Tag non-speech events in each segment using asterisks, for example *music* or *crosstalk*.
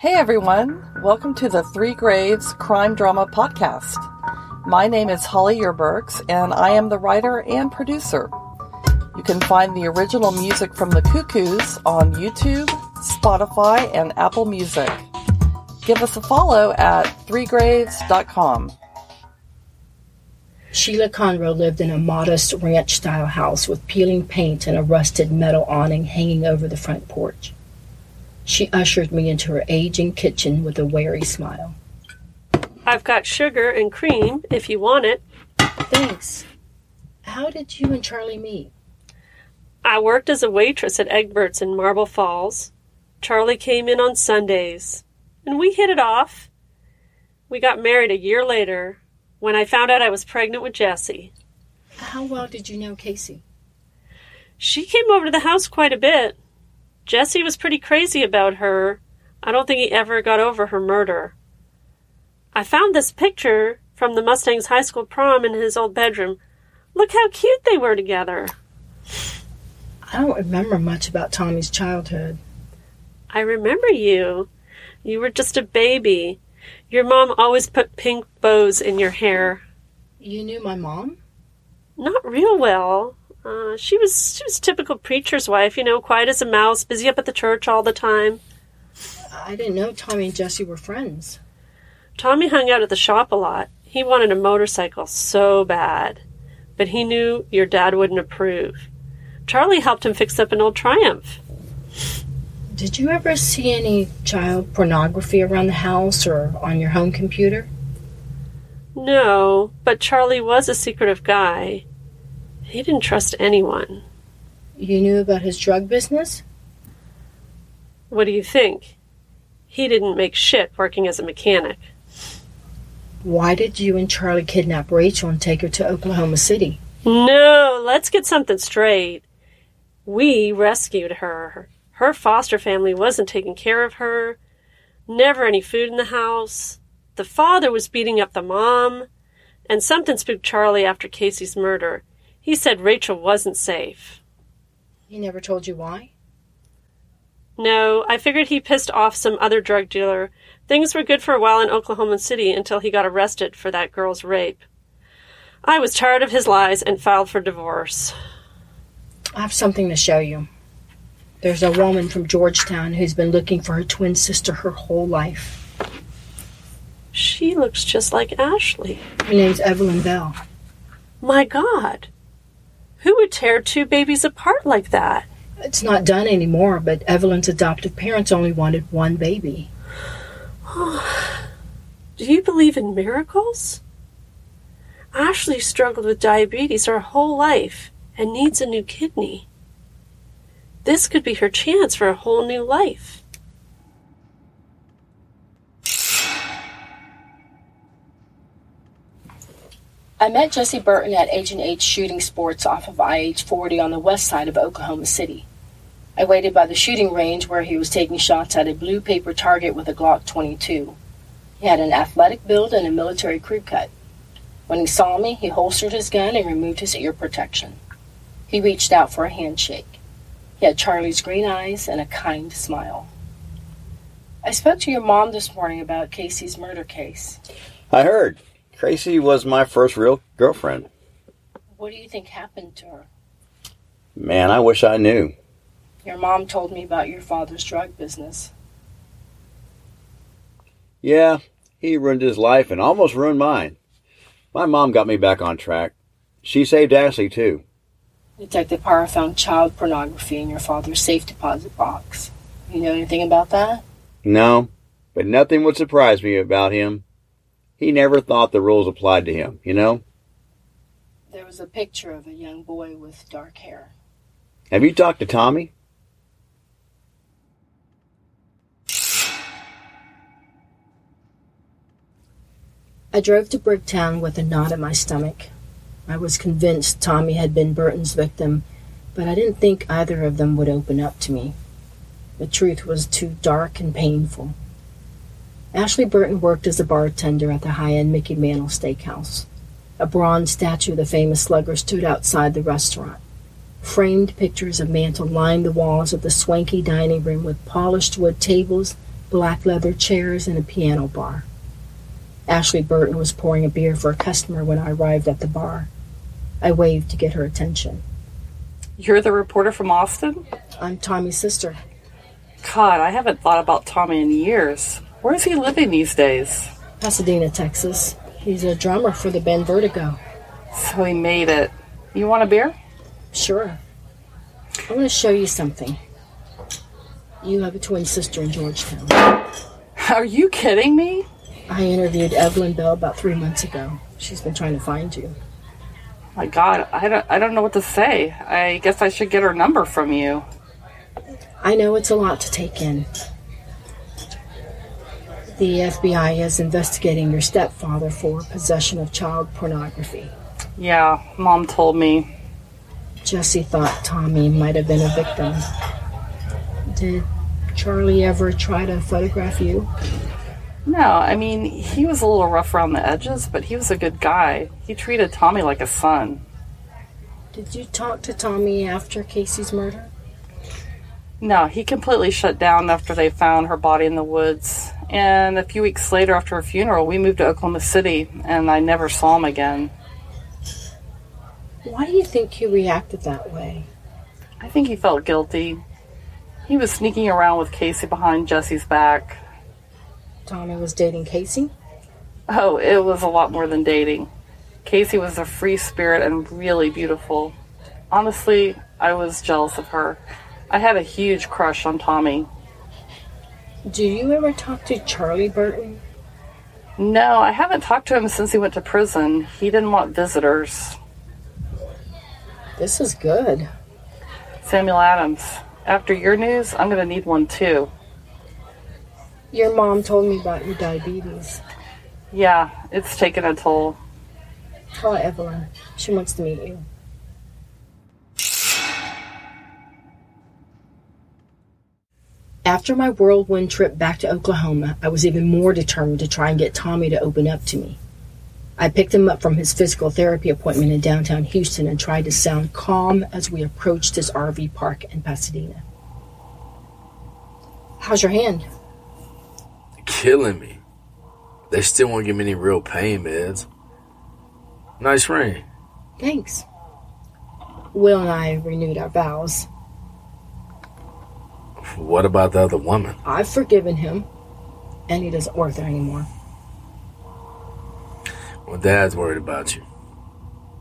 Hey everyone, welcome to the Three Graves Crime Drama Podcast. My name is Holly Yerbergs, and I am the writer and producer. You can find the original music from the Cuckoos on YouTube, Spotify, and Apple Music. Give us a follow at threegraves.com. Sheila Conroe lived in a modest ranch style house with peeling paint and a rusted metal awning hanging over the front porch. She ushered me into her aging kitchen with a wary smile. I've got sugar and cream if you want it. Thanks. How did you and Charlie meet? I worked as a waitress at Egbert's in Marble Falls. Charlie came in on Sundays, and we hit it off. We got married a year later when I found out I was pregnant with Jesse. How well did you know Casey? She came over to the house quite a bit. Jesse was pretty crazy about her. I don't think he ever got over her murder. I found this picture from the Mustangs high school prom in his old bedroom. Look how cute they were together. I don't remember much about Tommy's childhood. I remember you. You were just a baby. Your mom always put pink bows in your hair. You knew my mom? Not real well. Uh, she was she was typical preacher's wife, you know, quiet as a mouse, busy up at the church all the time. I didn't know Tommy and Jesse were friends. Tommy hung out at the shop a lot. He wanted a motorcycle so bad, but he knew your dad wouldn't approve. Charlie helped him fix up an old Triumph. Did you ever see any child pornography around the house or on your home computer? No, but Charlie was a secretive guy. He didn't trust anyone. You knew about his drug business? What do you think? He didn't make shit working as a mechanic. Why did you and Charlie kidnap Rachel and take her to Oklahoma City? No, let's get something straight. We rescued her. Her foster family wasn't taking care of her. Never any food in the house. The father was beating up the mom. And something spooked Charlie after Casey's murder. He said Rachel wasn't safe. He never told you why? No, I figured he pissed off some other drug dealer. Things were good for a while in Oklahoma City until he got arrested for that girl's rape. I was tired of his lies and filed for divorce. I have something to show you. There's a woman from Georgetown who's been looking for her twin sister her whole life. She looks just like Ashley. Her name's Evelyn Bell. My God. Who would tear two babies apart like that? It's not done anymore, but Evelyn's adoptive parents only wanted one baby. *sighs* Do you believe in miracles? Ashley struggled with diabetes her whole life and needs a new kidney. This could be her chance for a whole new life. I met Jesse Burton at H&H Shooting Sports off of IH 40 on the west side of Oklahoma City. I waited by the shooting range where he was taking shots at a blue paper target with a Glock 22. He had an athletic build and a military crew cut. When he saw me, he holstered his gun and removed his ear protection. He reached out for a handshake. He had Charlie's green eyes and a kind smile. I spoke to your mom this morning about Casey's murder case. I heard. Tracy was my first real girlfriend. What do you think happened to her? Man, I wish I knew. Your mom told me about your father's drug business. Yeah, he ruined his life and almost ruined mine. My mom got me back on track. She saved Ashley, too. Detective Parra found child pornography in your father's safe deposit box. You know anything about that? No, but nothing would surprise me about him. He never thought the rules applied to him, you know? There was a picture of a young boy with dark hair. Have you talked to Tommy? I drove to Bricktown with a knot in my stomach. I was convinced Tommy had been Burton's victim, but I didn't think either of them would open up to me. The truth was too dark and painful. Ashley Burton worked as a bartender at the high end Mickey Mantle Steakhouse. A bronze statue of the famous slugger stood outside the restaurant. Framed pictures of Mantle lined the walls of the swanky dining room with polished wood tables black leather chairs, and a piano bar. Ashley Burton was pouring a beer for a customer when I arrived at the bar. I waved to get her attention. You're the reporter from Austin? I'm Tommy's sister. God, I haven't thought about Tommy in years. Where is he living these days? Pasadena, Texas. He's a drummer for the band Vertigo. So he made it. You want a beer? Sure. I want to show you something. You have a twin sister in Georgetown. Are you kidding me? I interviewed Evelyn Bell about three months ago. She's been trying to find you. My God, I don't, I don't know what to say. I guess I should get her number from you. I know it's a lot to take in. The FBI is investigating your stepfather for possession of child pornography. Yeah, Mom told me. Jesse thought Tommy might have been a victim. Did Charlie ever try to photograph you? No, I mean, he was a little rough around the edges, but he was a good guy. He treated Tommy like a son. Did you talk to Tommy after Casey's murder? No, he completely shut down after they found her body in the woods. And a few weeks later, after her funeral, we moved to Oklahoma City, and I never saw him again. Why do you think he reacted that way? I think he felt guilty. He was sneaking around with Casey behind Jesse's back. Tommy was dating Casey? Oh, it was a lot more than dating. Casey was a free spirit and really beautiful. Honestly, I was jealous of her. I had a huge crush on Tommy. Do you ever talk to Charlie Burton? No, I haven't talked to him since he went to prison. He didn't want visitors. This is good. Samuel Adams, after your news, I'm going to need one too. Your mom told me about your diabetes. Yeah, it's taken a toll. Call Evelyn. She wants to meet you. After my whirlwind trip back to Oklahoma, I was even more determined to try and get Tommy to open up to me. I picked him up from his physical therapy appointment in downtown Houston and tried to sound calm as we approached his RV park in Pasadena. How's your hand? Killing me. They still won't give me any real pain meds. Nice ring. Thanks. Will and I renewed our vows. What about the other woman? I've forgiven him, and he doesn't work there anymore. Well, Dad's worried about you.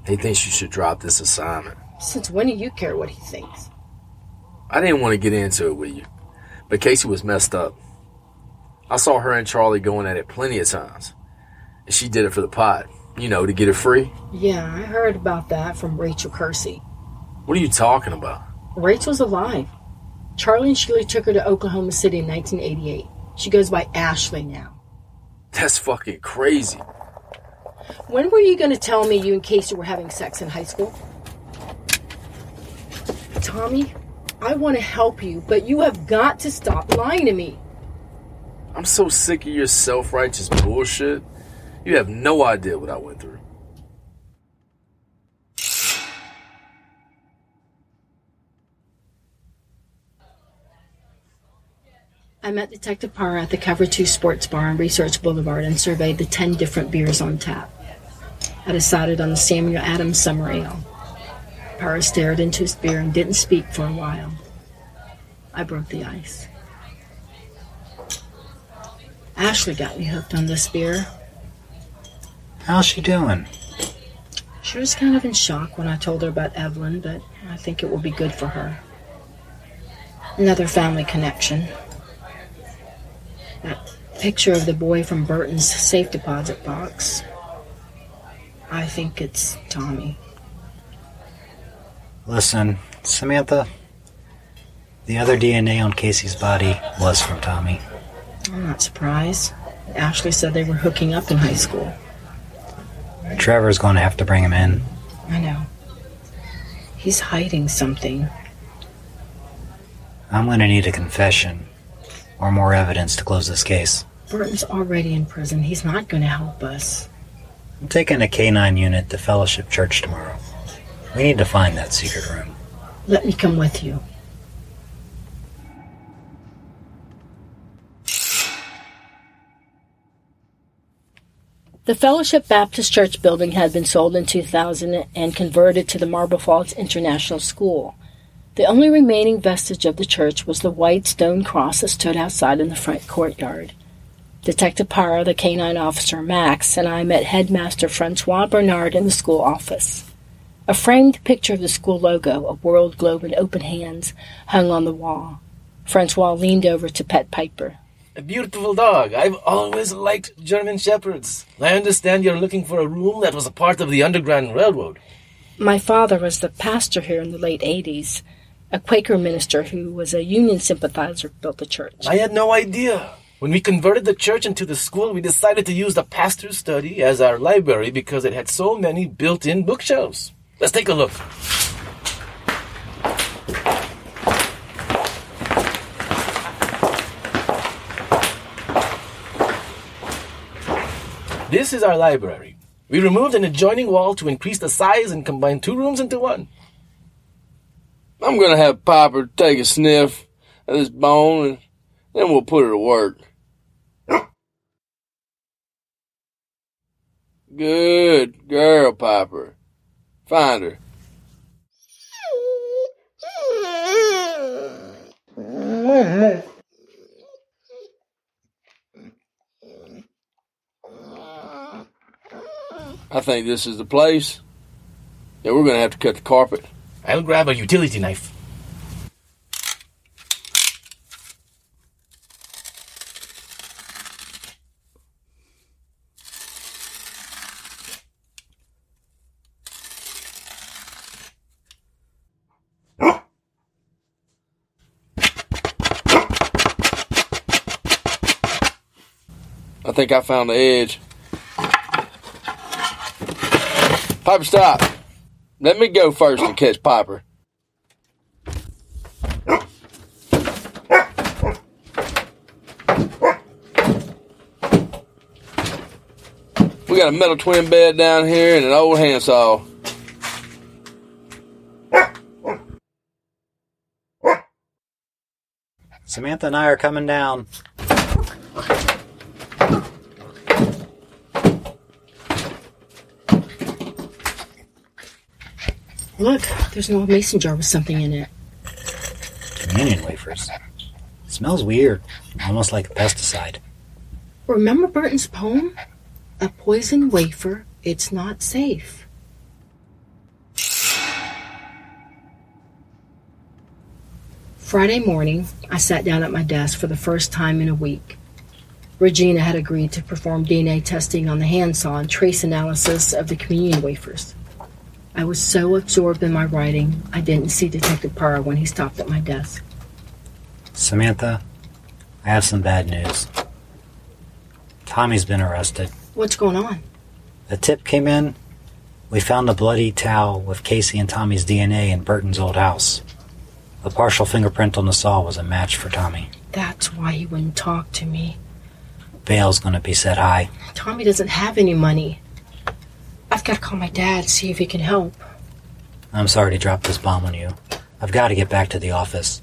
He thinks you should drop this assignment. Since when do you care what he thinks? I didn't want to get into it with you, but Casey was messed up. I saw her and Charlie going at it plenty of times. And she did it for the pot, you know, to get it free. Yeah, I heard about that from Rachel Kersey. What are you talking about? Rachel's alive. Charlie and Sheila took her to Oklahoma City in 1988. She goes by Ashley now. That's fucking crazy. When were you going to tell me you and Casey were having sex in high school? Tommy, I want to help you, but you have got to stop lying to me. I'm so sick of your self righteous bullshit. You have no idea what I went through. I met Detective Parra at the Cover 2 Sports Bar on Research Boulevard and surveyed the 10 different beers on tap. I decided on the Samuel Adams Summer Ale. Parra stared into his beer and didn't speak for a while. I broke the ice. Ashley got me hooked on this beer. How's she doing? She was kind of in shock when I told her about Evelyn, but I think it will be good for her. Another family connection. That picture of the boy from Burton's safe deposit box. I think it's Tommy. Listen, Samantha, the other DNA on Casey's body was from Tommy. I'm not surprised. Ashley said they were hooking up in high school. Trevor's going to have to bring him in. I know. He's hiding something. I'm going to need a confession or more evidence to close this case. Burton's already in prison. He's not going to help us. I'm taking a K-9 unit to Fellowship Church tomorrow. We need to find that secret room. Let me come with you. The Fellowship Baptist Church building had been sold in 2000 and converted to the Marble Falls International School. The only remaining vestige of the church was the white stone cross that stood outside in the front courtyard. Detective Parra, the canine officer Max, and I met headmaster Francois Bernard in the school office. A framed picture of the school logo, a world globe in open hands, hung on the wall. Francois leaned over to pet Piper. A beautiful dog. I've always liked German Shepherds. I understand you're looking for a room that was a part of the Underground Railroad. My father was the pastor here in the late 80s. A Quaker minister who was a Union sympathizer built the church. I had no idea. When we converted the church into the school, we decided to use the pastor's study as our library because it had so many built in bookshelves. Let's take a look. This is our library. We removed an adjoining wall to increase the size and combine two rooms into one. I'm gonna have Piper take a sniff at this bone and then we'll put her to work. Good girl, Piper. Find her. I think this is the place. Yeah, we're gonna have to cut the carpet. I'll grab a utility knife. I think I found the edge. Piper, stop. Let me go first and catch Piper. We got a metal twin bed down here and an old handsaw. Samantha and I are coming down. Look, there's an old mason jar with something in it. Communion wafers. smells weird, almost like a pesticide. Remember Burton's poem? A poison wafer, it's not safe. Friday morning, I sat down at my desk for the first time in a week. Regina had agreed to perform DNA testing on the handsaw and trace analysis of the communion wafers. I was so absorbed in my writing, I didn't see Detective Parra when he stopped at my desk. Samantha, I have some bad news. Tommy's been arrested. What's going on? A tip came in. We found a bloody towel with Casey and Tommy's DNA in Burton's old house. The partial fingerprint on the saw was a match for Tommy. That's why he wouldn't talk to me. Bail's gonna be set high. Tommy doesn't have any money. I've got to call my dad, see if he can help. I'm sorry to drop this bomb on you. I've got to get back to the office.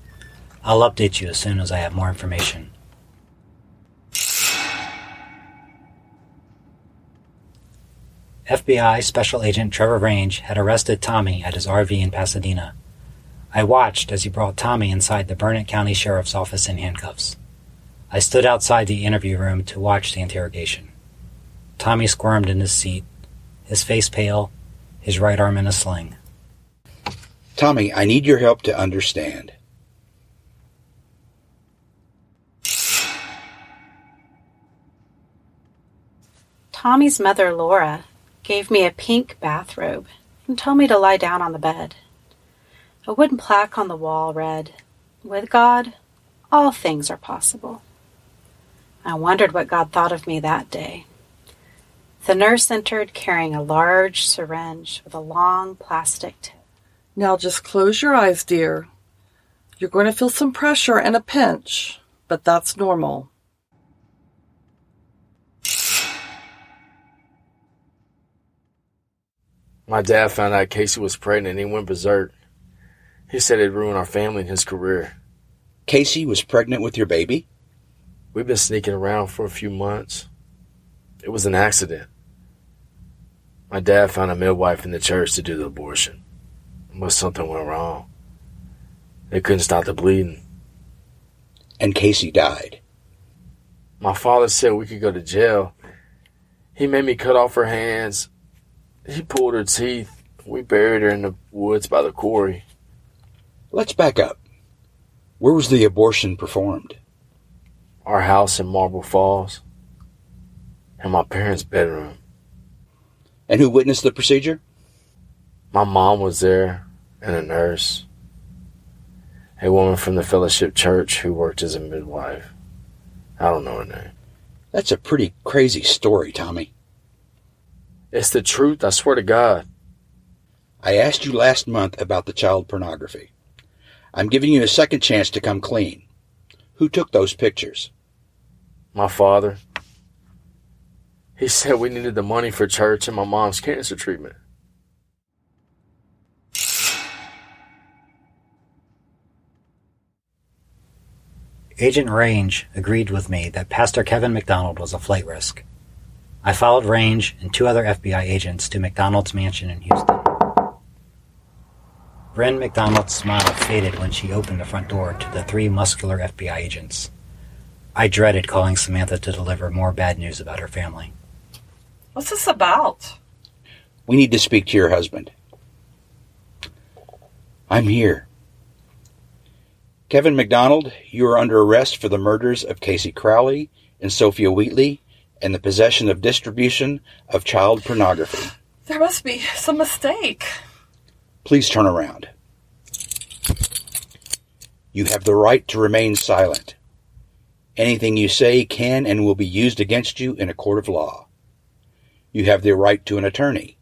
I'll update you as soon as I have more information. FBI Special Agent Trevor Range had arrested Tommy at his RV in Pasadena. I watched as he brought Tommy inside the Burnet County Sheriff's Office in handcuffs. I stood outside the interview room to watch the interrogation. Tommy squirmed in his seat, his face pale, his right arm in a sling. Tommy, I need your help to understand. Tommy's mother, Laura, gave me a pink bathrobe and told me to lie down on the bed. A wooden plaque on the wall read, With God, all things are possible. I wondered what God thought of me that day. The nurse entered carrying a large syringe with a long plastic tip. Now just close your eyes, dear. You're going to feel some pressure and a pinch, but that's normal. My dad found out Casey was pregnant and he went berserk. He said it'd ruin our family and his career. Casey was pregnant with your baby? We've been sneaking around for a few months. It was an accident. My dad found a midwife in the church to do the abortion. But something went wrong. They couldn't stop the bleeding. And Casey died. My father said we could go to jail. He made me cut off her hands. He pulled her teeth. We buried her in the woods by the quarry. Let's back up. Where was the abortion performed? Our house in Marble Falls. In my parents' bedroom. And who witnessed the procedure? My mom was there and a nurse. A woman from the Fellowship Church who worked as a midwife. I don't know her name. That's a pretty crazy story, Tommy. It's the truth, I swear to God. I asked you last month about the child pornography. I'm giving you a second chance to come clean. Who took those pictures? My father. He said we needed the money for church and my mom's cancer treatment. Agent Range agreed with me that Pastor Kevin McDonald was a flight risk. I followed Range and two other FBI agents to McDonald's mansion in Houston. Bryn McDonald's smile faded when she opened the front door to the three muscular FBI agents. I dreaded calling Samantha to deliver more bad news about her family. What's this about? We need to speak to your husband. I'm here. Kevin McDonald, you are under arrest for the murders of Casey Crowley and Sophia Wheatley and the possession of distribution of child pornography. There must be some mistake. Please turn around. You have the right to remain silent. Anything you say can and will be used against you in a court of law. You have the right to an attorney.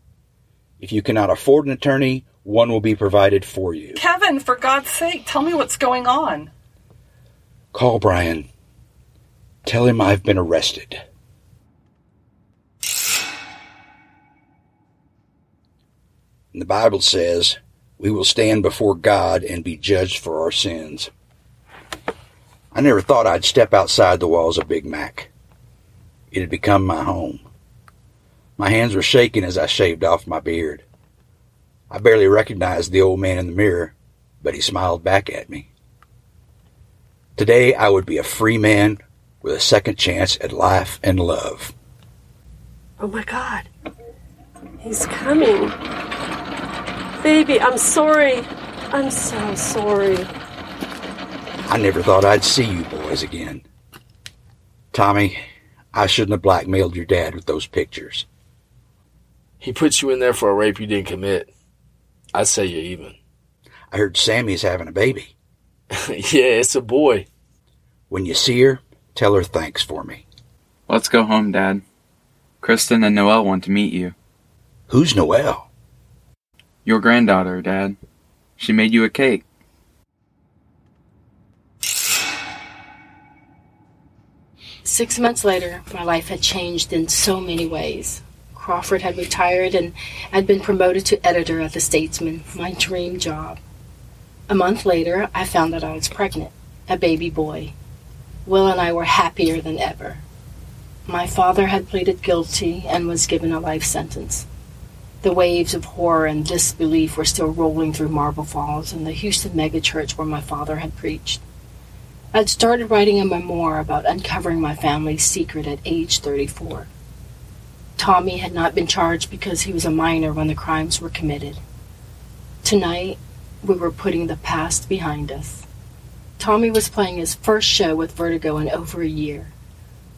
If you cannot afford an attorney, one will be provided for you. Kevin, for God's sake, tell me what's going on. Call Brian. Tell him I've been arrested. And the Bible says we will stand before God and be judged for our sins. I never thought I'd step outside the walls of Big Mac. It had become my home. My hands were shaking as I shaved off my beard. I barely recognized the old man in the mirror, but he smiled back at me. Today I would be a free man with a second chance at life and love. Oh my god. He's coming. Baby, I'm sorry. I'm so sorry. I never thought I'd see you boys again. Tommy, I shouldn't have blackmailed your dad with those pictures. He puts you in there for a rape you didn't commit. I'd say you're even. I heard Sammy's having a baby. *laughs* yeah, it's a boy. When you see her, tell her thanks for me. Let's go home, Dad. Kristen and Noelle want to meet you. Who's Noelle? Your granddaughter, Dad. She made you a cake. Six months later, my life had changed in so many ways. Crawford had retired and had been promoted to editor at The Statesman, my dream job. A month later, I found that I was pregnant, a baby boy. Will and I were happier than ever. My father had pleaded guilty and was given a life sentence. The waves of horror and disbelief were still rolling through Marble Falls and the Houston megachurch where my father had preached. I'd started writing a memoir about uncovering my family's secret at age 34. Tommy had not been charged because he was a minor when the crimes were committed. Tonight, we were putting the past behind us. Tommy was playing his first show with Vertigo in over a year.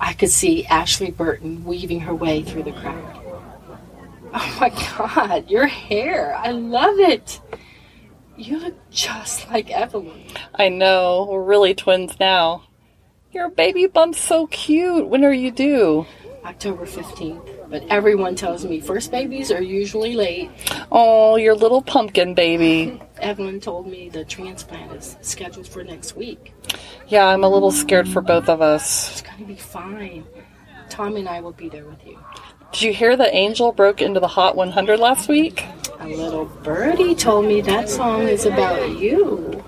I could see Ashley Burton weaving her way through the crowd. Oh my god, your hair! I love it! You look just like Evelyn. I know, we're really twins now. Your baby bump's so cute. When are you due? October 15th. But everyone tells me first babies are usually late. Oh, your little pumpkin baby. *laughs* Evelyn told me the transplant is scheduled for next week. Yeah, I'm a little scared for both of us. It's gonna be fine. Tommy and I will be there with you. Did you hear that Angel broke into the Hot 100 last week? A little birdie told me that song is about you.